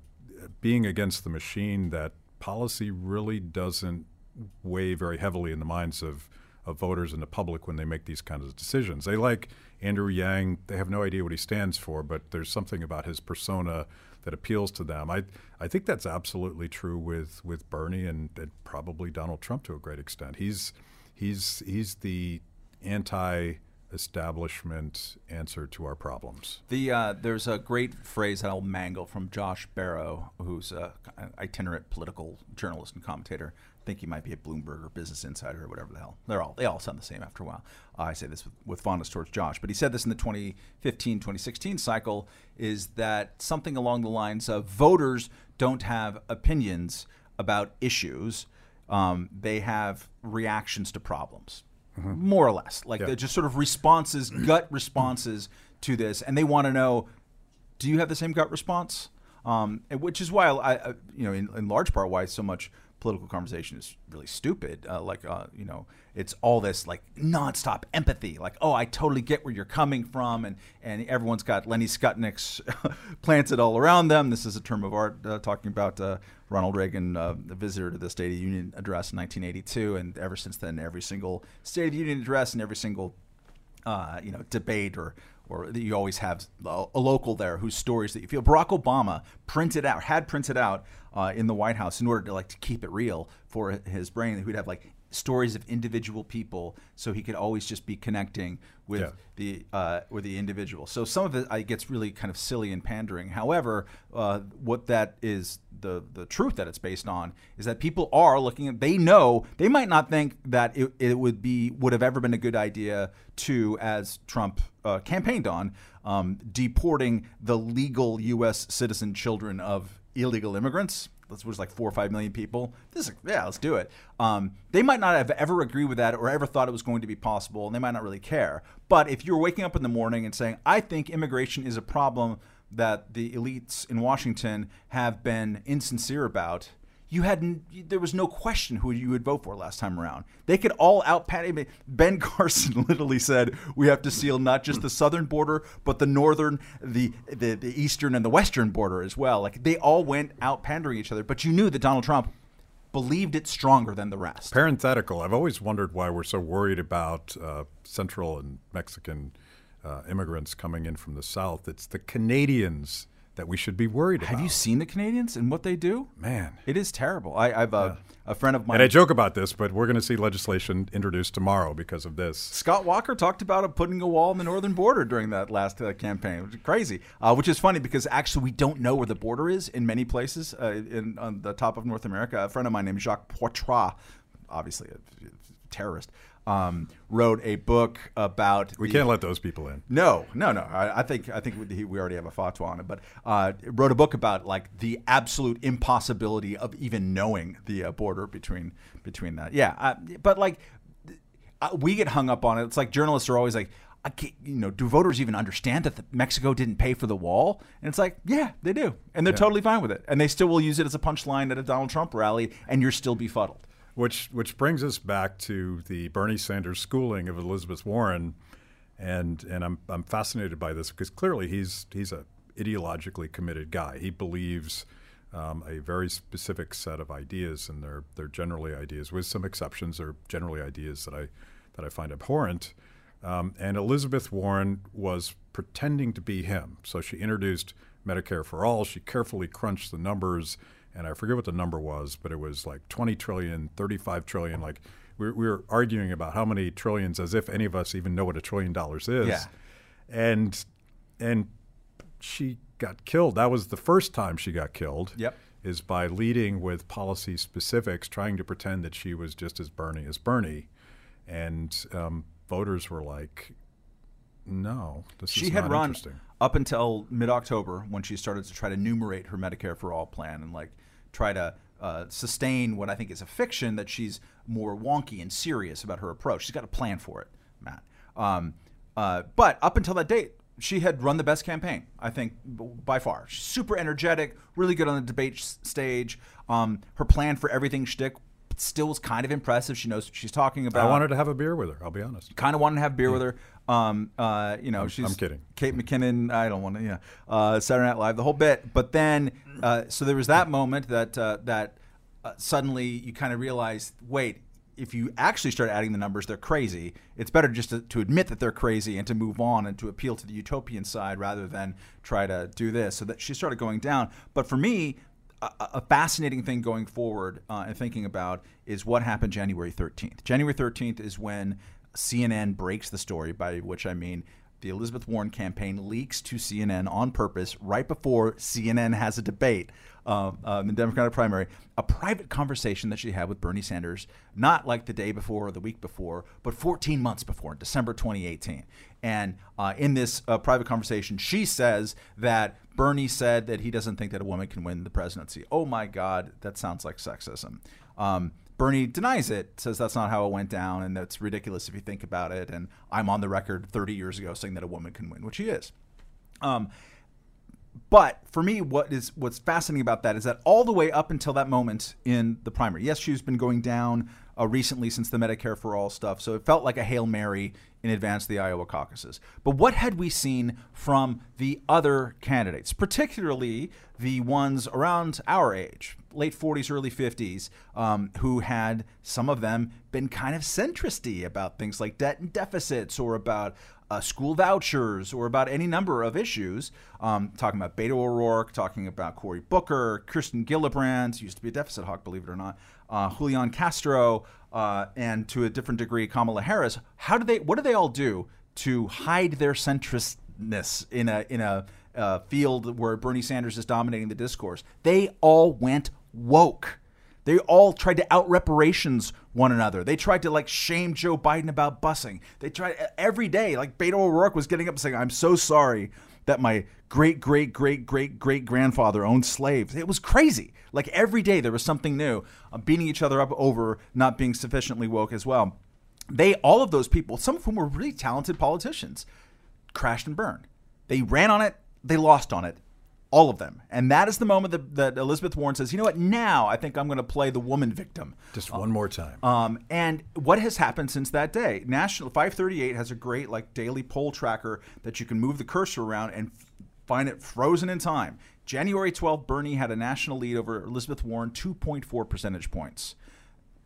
being against the machine, that policy really doesn't weigh very heavily in the minds of of voters and the public when they make these kinds of decisions. They like Andrew Yang. They have no idea what he stands for, but there's something about his persona that appeals to them. I I think that's absolutely true with with Bernie and, and probably Donald Trump to a great extent. He's he's he's the anti-establishment answer to our problems. The uh, there's a great phrase that I'll mangle from Josh Barro, who's a itinerant political journalist and commentator. I think he might be at Bloomberg or Business Insider or whatever the hell. They're all they all sound the same after a while. Uh, I say this with, with fondness towards Josh, but he said this in the 2015-2016 cycle is that something along the lines of voters don't have opinions about issues. Um, they have reactions to problems more or less. Like Yeah. they're just sort of responses, gut responses to this, and they want to know: Do you have the same gut response? Um, which is why I, I you know, in, in large part, why so much political conversation is really stupid. Uh, like, uh, you know, it's all this like nonstop empathy. Like, oh, I totally get where you're coming from, and and everyone's got Lenny Skutniks planted all around them. This is a term of art uh, talking about uh, Ronald Reagan, uh, the visitor to the State of the Union address in 1982, and ever since then, every single State of the Union address and every single uh, you know debate or or that you always have a local there whose stories that you feel Barack Obama printed out had printed out uh, in the White House in order to like to keep it real for his brain. He'd have like stories of individual people, so he could always just be connecting with Yeah. the uh, with the individual. So some of it uh, gets really kind of silly and pandering. However, uh, what that is the the truth that it's based on is that people are looking at. They know they might not think that it, it would be would have ever been a good idea to, as Trump uh, campaigned on, um, deporting the legal U.S. citizen children of illegal immigrants. This was like four or five million people. This is yeah, let's do it. Um, they might not have ever agreed with that or ever thought it was going to be possible, and they might not really care. But if you're waking up in the morning and saying, "I think immigration is a problem that the elites in Washington have been insincere about," you had there was no question who you would vote for last time around. They could all out pat. I mean, Ben Carson literally said we have to seal not just the southern border, but the northern, the, the the eastern, and the western border as well. Like they all went out pandering each other. But you knew that Donald Trump believed it stronger than the rest. Parenthetical. I've always wondered why we're so worried about uh, Central and Mexican uh, immigrants coming in from the South. It's the Canadians that we should be worried about. Have you seen the Canadians and what they do? Man. It is terrible. I, I've uh, a friend of mine. And I joke about this, but we're going to see legislation introduced tomorrow because of this. Scott Walker talked about putting a wall on the northern border during that last uh, campaign, which is crazy. Uh, which is funny because actually we don't know where the border is in many places uh, in on the top of North America. A friend of mine named Jacques Poitras, obviously a terrorist, um, wrote a book about. We the- can't let those people in. no, no, no. I, I think I think we, we already have a fatwa on it, but uh, wrote a book about like the absolute impossibility of even knowing the uh, border between between that. Yeah, uh, but like uh, we get hung up on it. It's like journalists are always like. I can't, you know, do voters even understand that the, Mexico didn't pay for the wall? And it's like, yeah, they do, and they're totally fine with it, and they still will use it as a punchline at a Donald Trump rally, and you're still befuddled. Which which brings us back to the Bernie Sanders schooling of Elizabeth Warren, and and I'm I'm fascinated by this because clearly he's he's a ideologically committed guy. He believes um, a very specific set of ideas, and they're they're generally ideas with some exceptions. They're generally ideas that I that I find abhorrent. Um, and Elizabeth Warren was pretending to be him, so she introduced Medicare for all. She carefully crunched the numbers, and I forget what the number was, but it was like 20 trillion, 35 trillion. Like we, we were arguing about how many trillions, as if any of us even know what a trillion dollars is. Yeah. And and she got killed. That was the first time she got killed. Yep. Is by leading with policy specifics, trying to pretend that she was just as Bernie as Bernie, and um, voters were like, "No, this she is had not run interesting." up until mid-October when she started to try to numerate her Medicare for All plan and like try to uh, sustain what I think is a fiction that she's more wonky and serious about her approach. She's got a plan for it, Matt. Um, uh, but up until that date, she had run the best campaign, I think, by far. She's super energetic, really good on the debate stage. Um, her plan for everything shtick still was kind of impressive. She knows what she's talking about I wanted to have a beer with her. I'll be honest. kind of wanted to have beer with her. Um, uh, you know, she's I'm kidding. Kate McKinnon. I don't want to. Yeah, uh, Saturday Night Live, the whole bit. But then, uh, so there was that moment that uh, that uh, suddenly you kind of realize, wait. If you actually start adding the numbers, they're crazy. It's better just to, to admit that they're crazy and to move on and to appeal to the utopian side rather than try to do this. So that she started going down. But for me, a, fascinating thing going forward uh, and thinking about is what happened January 13th. January 13th is when CNN breaks the story, by which I mean the Elizabeth Warren campaign leaks to CNN on purpose right before CNN has a debate uh, in the Democratic primary, a private conversation that she had with Bernie Sanders, not like the day before or the week before, but 14 months before, in December 2018. And uh, in this uh, private conversation, she says that Bernie said that he doesn't think that a woman can win the presidency. Oh my God, that sounds like sexism. Um, Bernie denies it, says that's not how it went down, and that's ridiculous if you think about it. And I'm on the record 30 years ago saying that a woman can win, which he is. Um, but for me, what is what's fascinating about that is that all the way up until that moment in the primary, yes, she's been going down uh, recently since the Medicare for All stuff, so it felt like a hail mary in advance of the Iowa caucuses. But what had we seen from the other candidates, particularly the ones around our age, late 40s, early 50s, um, who had some of them been kind of centristy about things like debt and deficits or about uh, school vouchers or about any number of issues. Um, talking about Beto O'Rourke, talking about Cory Booker, Kirsten Gillibrand, used to be a deficit hawk, believe it or not, uh, Julian Castro, uh, and to a different degree Kamala Harris. How do they? What do they all do to hide their centristness in a in a uh, field where Bernie Sanders is dominating the discourse? They all went woke. They all tried to out reparations one another. They tried to like shame Joe Biden about busing. They tried every day. Like Beto O'Rourke was getting up and saying, "I'm so sorry that my great great great great great grandfather owned slaves." It was crazy. Like every day there was something new. Uh, beating each other up over not being sufficiently woke as well. They all of those people, some of whom were really talented politicians, crashed and burned. They ran on it. They lost on it all of them. And that is the moment that, that Elizabeth Warren says, you know what, now I think I'm going to play the woman victim. Just one more time. Um, and what has happened since that day? National 538 has a great like daily poll tracker that you can move the cursor around and f- find it frozen in time. January 12th, Bernie had a national lead over Elizabeth Warren, 2.4 percentage points.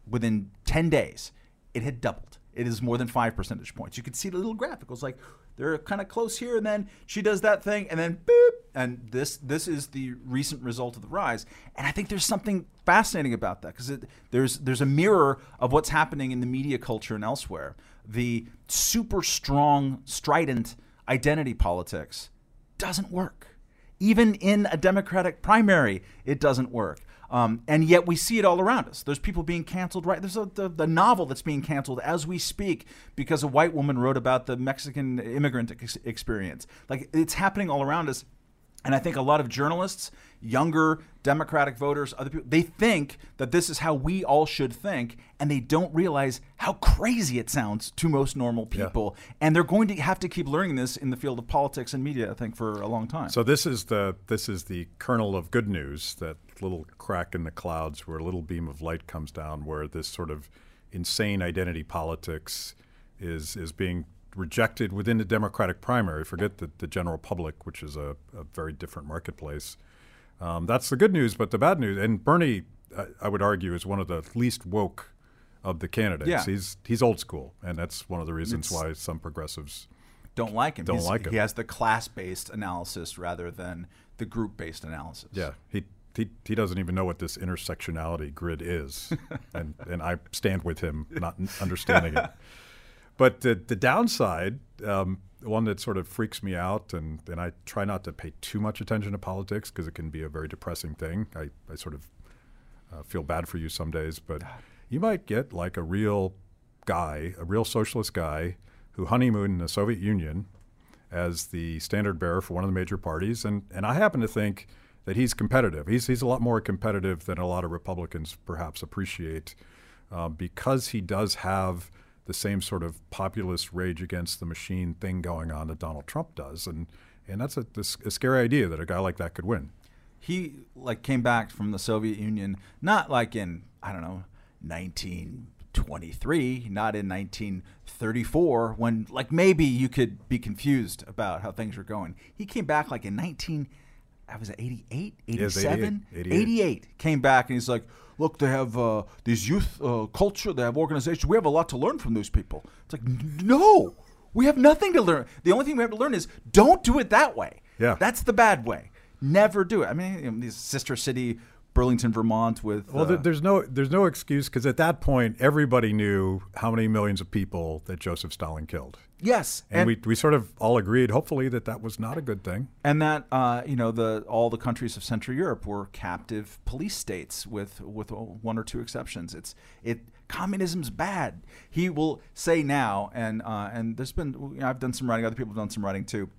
Within 10 days, it had doubled. It is more than five percentage points. You can see the little graphic. It was like they're kind of close here, and then she does that thing, and then boop, and this this is the recent result of the rise. And I think there's something fascinating about that because there's there's a mirror of what's happening in the media culture and elsewhere. The super strong, strident identity politics doesn't work. Even in a Democratic primary, it doesn't work. Um, and yet we see it all around us. There's people being canceled, right? There's a, the, the novel that's being canceled as we speak because a white woman wrote about the Mexican immigrant ex- experience. Like it's happening all around us. And I think a lot of journalists, younger Democratic voters, other people, they think that this is how we all should think, and they don't realize how crazy it sounds to most normal people. And they're going to have to keep learning this in the field of politics and media, I think, for a long time. So this is the this is the kernel of good news, that little crack in the clouds where a little beam of light comes down, where this sort of insane identity politics is is being rejected within the Democratic primary. Forget the, the general public, which is a, a very different marketplace. Um, that's the good news, but the bad news, and Bernie, I, I would argue, is one of the least woke of the candidates. Yeah. He's he's old school, and that's one of the reasons It's- why some progressives don't like him. Don't He's- like him. He has the class-based analysis rather than the group-based analysis. Yeah, he he he doesn't even know what this intersectionality grid is, and and I stand with him, not understanding it. But the the downside, um, one that sort of freaks me out, and and I try not to pay too much attention to politics because it can be a very depressing thing. I I sort of uh, feel bad for you some days, but you might get like a real guy, a real socialist guy who honeymooned in the Soviet Union as the standard bearer for one of the major parties, and and I happen to think that he's competitive. He's he's a lot more competitive than a lot of Republicans perhaps appreciate, uh, because he does have the same sort of populist rage against the machine thing going on that Donald Trump does, and and that's a, a scary idea that a guy like that could win. he like came back from the Soviet Union not like in I don't know 1923, not in 1934 when like maybe you could be confused about how things were going. He came back like in 19 I was it 88, Yes, 87, 88. 88. Came back and he's like, "Look, they have uh, these youth uh, culture, they have organizations. We have a lot to learn from those people." It's like, "No. We have nothing to learn. The only thing we have to learn is don't do it that way. Yeah. That's the bad way. Never do it. I mean, you know, these sister city, Burlington, Vermont, with Well, uh, there's no there's no excuse because at that point everybody knew how many millions of people that Joseph Stalin killed, yes, and, we we sort of all agreed, hopefully, that that was not a good thing. and that uh, you know the all the countries of Central Europe were captive police states with with one or two exceptions. It's it communism's bad. He will say now, and uh, and there's been you know, I've done some writing, other people have done some writing too.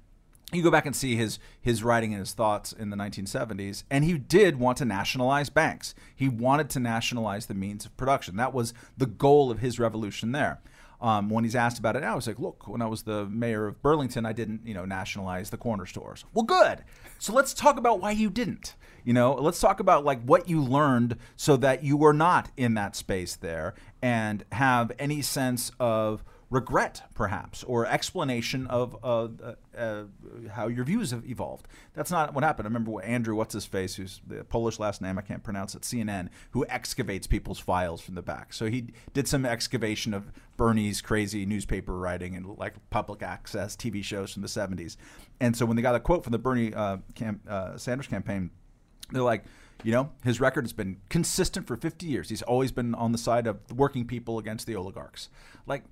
You go back and see his his writing and his thoughts in the 1970s, and he did want to nationalize banks. He wanted to nationalize the means of production. That was the goal of his revolution there. Um, when he's asked about it now, he's like, "Look, when I was the mayor of Burlington, I didn't, you know, nationalize the corner stores." Well, good. So let's talk about why you didn't. You know, let's talk about like what you learned so that you were not in that space there and have any sense of regret, perhaps, or explanation of uh, uh, uh, how your views have evolved. That's not what happened. I remember what Andrew, what's his face, who's the Polish last name, I can't pronounce it, CNN, who excavates people's files from the back. So he did some excavation of Bernie's crazy newspaper writing and like public access TV shows from the 70s. And so when they got a quote from the Bernie uh, cam- uh, Sanders campaign, they're like, you know, his record has been consistent for 50 years. He's always been on the side of the working people against the oligarchs. Like,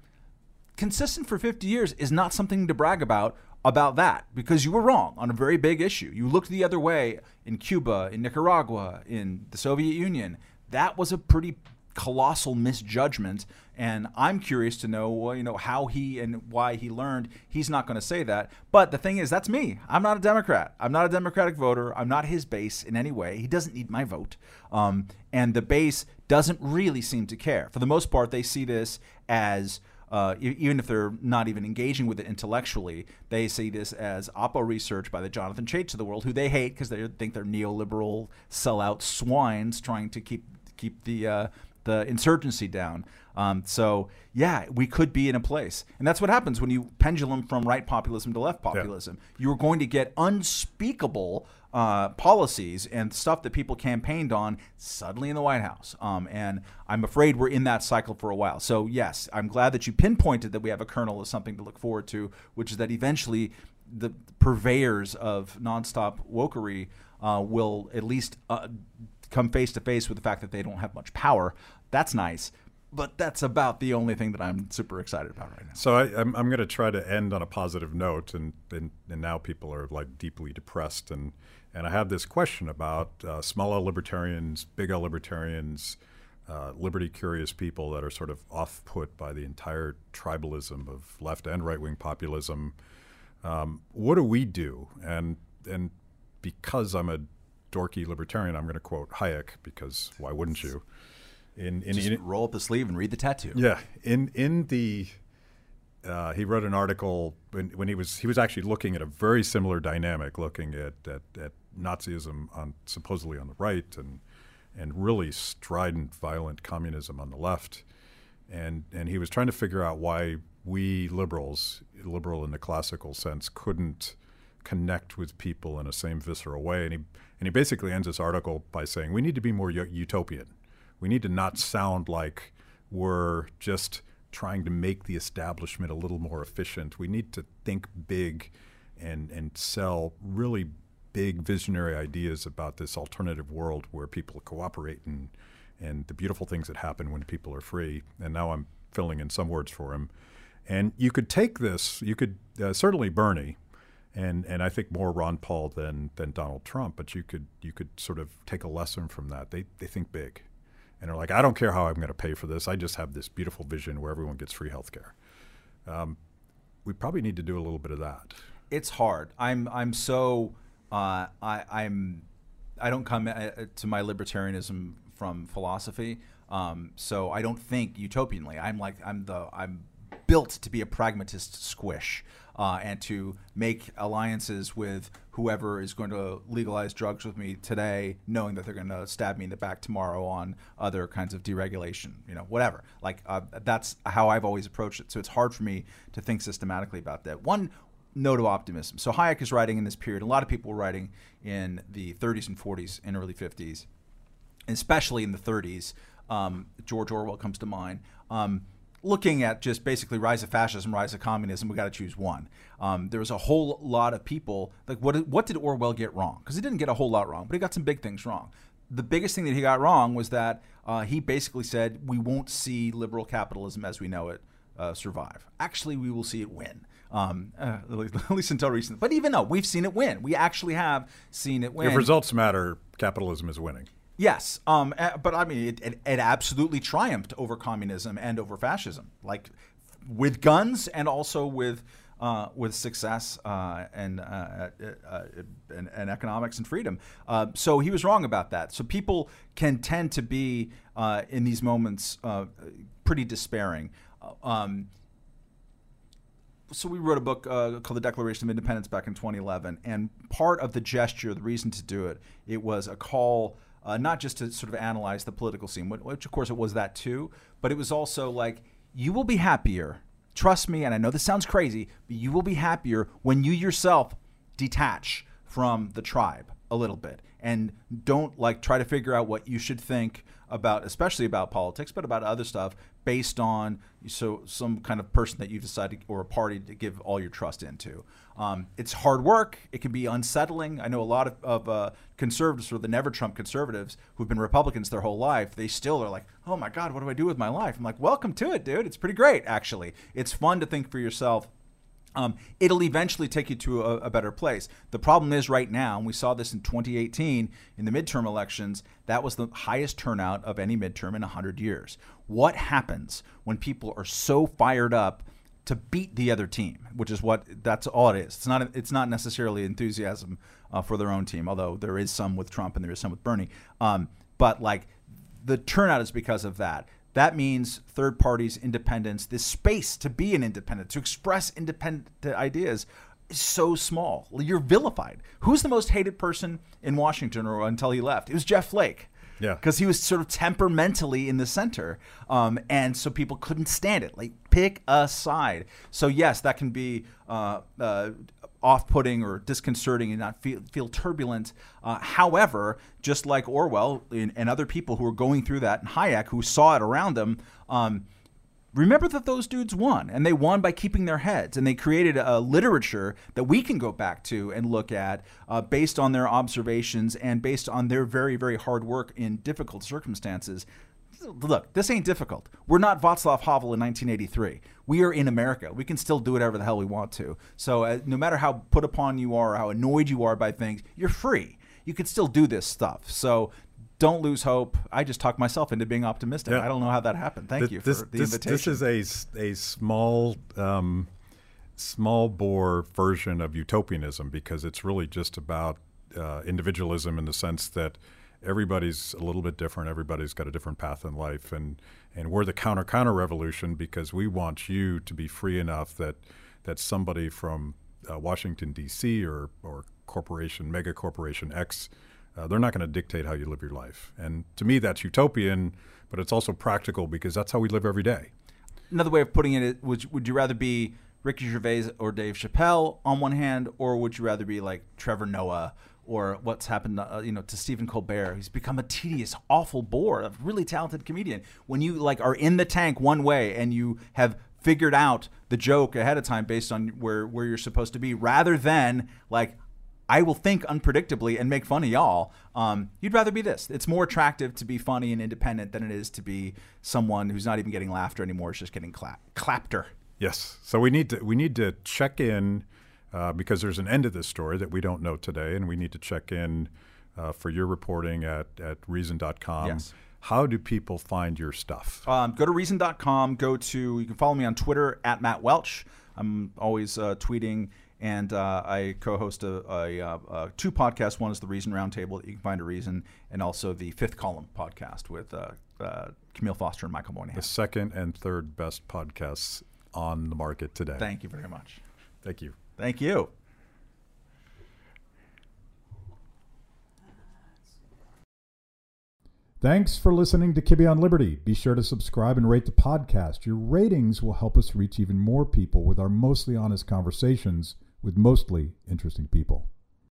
consistent for 50 years is not something to brag about about that because you were wrong on a very big issue. You looked the other way in Cuba, in Nicaragua, in the Soviet Union. That was a pretty colossal misjudgment and I'm curious to know well, you know how he and why he learned. He's not going to say that. But the thing is that's me. I'm not a Democrat. I'm not a Democratic voter. I'm not his base in any way. He doesn't need my vote. Um, and the base doesn't really seem to care. For the most part they see this as uh, even if they're not even engaging with it intellectually, they see this as oppo research by the Jonathan Chaits of the world, who they hate because they think they're neoliberal sellout swines trying to keep keep the uh, the insurgency down. Um, so yeah, we could be in a place, and that's what happens when you pendulum from right populism to left populism. You're going to get unspeakable uh, policies and stuff that people campaigned on suddenly in the White House. Um, and I'm afraid we're in that cycle for a while. So, yes, I'm glad that you pinpointed that we have a kernel of something to look forward to, which is that eventually the purveyors of nonstop wokery uh, will at least uh, come face to face with the fact that they don't have much power. That's nice. But that's about the only thing that I'm super excited about right now. So I, I'm, I'm going to try to end on a positive note, and, and and now people are like deeply depressed, and and I have this question about uh, small L libertarians, big L libertarians, uh, liberty curious people that are sort of off put by the entire tribalism of left and right wing populism. Um, what do we do? And and because I'm a dorky libertarian, I'm going to quote Hayek because why wouldn't you? In in, Just in roll up the sleeve and read the tattoo. yeah, in in the uh, he wrote an article when, when he was he was actually looking at a very similar dynamic, looking at at, at Nazism on supposedly on the right and and really strident, violent communism on the left, and and he was trying to figure out why we liberals, liberal in the classical sense, couldn't connect with people in a same visceral way, and he and he basically ends this article by saying we need to be more utopian. We need to not sound like we're just trying to make the establishment a little more efficient. We need to think big and and sell really big visionary ideas about this alternative world where people cooperate and and the beautiful things that happen when people are free. And now I'm filling in some words for him. And you could take this, you could uh, certainly Bernie, and and I think more Ron Paul than than Donald Trump. But you could you could sort of take a lesson from that. They they think big, and they're like, I don't care how I'm going to pay for this. I just have this beautiful vision where everyone gets free health care. Um, we probably need to do a little bit of that. It's hard. I'm I'm so uh, I I'm I don't come uh, to my libertarianism from philosophy. Um, so I don't think utopianly. I'm like I'm the I'm built to be a pragmatist squish uh, and to make alliances with whoever is going to legalize drugs with me today, knowing that they're going to stab me in the back tomorrow on other kinds of deregulation, you know, whatever. Like uh, that's how I've always approached it. So it's hard for me to think systematically about that. One note of optimism. So Hayek is writing in this period. A lot of people were writing in the 30s and 40s and early 50s, especially in the 30s. Um, George Orwell comes to mind. Um, looking at just basically rise of fascism, rise of communism, we got to choose one. Um, there was a whole lot of people like what what did Orwell get wrong? Because he didn't get a whole lot wrong, but he got some big things wrong. The biggest thing that he got wrong was that uh, he basically said we won't see liberal capitalism as we know it uh, survive. Actually, we will see it win. Um, uh, at least until recently. But even though we've seen it win, we actually have seen it win. If results matter, capitalism is winning. Yes, um, but I mean, it, it, it, absolutely triumphed over communism and over fascism, like with guns and also with uh, with success uh, and, uh, uh, uh and, and economics and freedom. Uh, so he was wrong about that. So people can tend to be in these moments pretty despairing. Um, so we wrote a book uh, called The Declaration of Independents back in 2011, and part of the gesture, the reason to do it, it was a call uh, not just to sort of analyze the political scene, which of course it was that too, but it was also like you will be happier. Trust me, and I know this sounds crazy, but you will be happier when you yourself detach from the tribe a little bit and don't like try to figure out what you should think about especially about politics but about other stuff based on so some kind of person that you decided or a party to give all your trust into. Um, it's hard work. It can be unsettling. I know a lot of, of uh, conservatives or the never trump conservatives who've been republicans their whole life they still are like oh my god what do i do with my life? I'm like welcome to it dude. It's pretty great actually. It's fun to think for yourself um, it'll eventually take you to a, a, better place. The problem is right now, and we saw this in 2018 in the midterm elections, that was the highest turnout of any midterm in 100 years. What happens when people are so fired up to beat the other team, which is what that's all it is. It's not it's not necessarily enthusiasm uh, for their own team, although there is some with Trump and there is some with Bernie. Um, but like the turnout is because of that. That means third parties, independence, this space to be an independent, to express independent ideas is so small. You're vilified. Who's the most hated person in Washington or until he left? It was Jeff Flake. Yeah. Because he was sort of temperamentally in the center. Um, and so people couldn't stand it. Like, pick a side. So, yes, that can be uh, uh, off-putting or disconcerting and not feel, feel turbulent. Uh, however, just like Orwell and, and, other people who were going through that, and Hayek who saw it around them, um, remember that those dudes won, and they won by keeping their heads, and they created a literature that we can go back to and look at uh, based on their observations and based on their very, very hard work in difficult circumstances look, this ain't difficult. We're not Václav Havel in 1983. We are in America. We can still do whatever the hell we want to. So uh, no matter how put upon you are, or how annoyed you are by things, you're free. You can still do this stuff. So don't lose hope. I just talked myself into being optimistic. Yeah. I don't know how that happened. Thank you for this, the this, invitation. This is a, a small um, small bore version of utopianism because it's really just about uh, individualism in the sense that – everybody's a little bit different. Everybody's got a different path in life, and and we're the counter counter revolution because we want you to be free enough that that somebody from uh, Washington D.C. or or corporation mega corporation X, uh, they're not going to dictate how you live your life. And to me, that's utopian, but it's also practical because that's how we live every day. Another way of putting it would would you rather be Ricky Gervais or Dave Chappelle on one hand, or would you rather be like Trevor Noah or what's happened, uh, you know, to Stephen Colbert. He's become a tedious, awful bore, a really talented comedian. When you like are in the tank one way and you have figured out the joke ahead of time based on where where you're supposed to be, rather than like I will think unpredictably and make fun of y'all. Um, you'd rather be this. It's more attractive to be funny and independent than it is to be someone who's not even getting laughter anymore. It's just getting clap clapter. Yes. So we need to we need to check in uh, because there's an end to this story that we don't know today, and we need to check in uh, for your reporting at at Reason.com. Yes. How do people find your stuff? Um, go to Reason.com. Go to you can follow me on Twitter at Matt Welch. I'm always uh, tweeting and uh, I co-host a, a, uh, a, two podcasts. One is the Reason Roundtable that you can find a Reason, and also the Fifth Column podcast with uh, uh, Kmele Foster and Michael Moynihan. The second and third best podcasts on the market today. Thank you very much. Thank you. Thank you. Thanks for listening to Kibbe on Liberty. Be sure to subscribe and rate the podcast. Your ratings will help us reach even more people with our mostly honest conversations with mostly interesting people.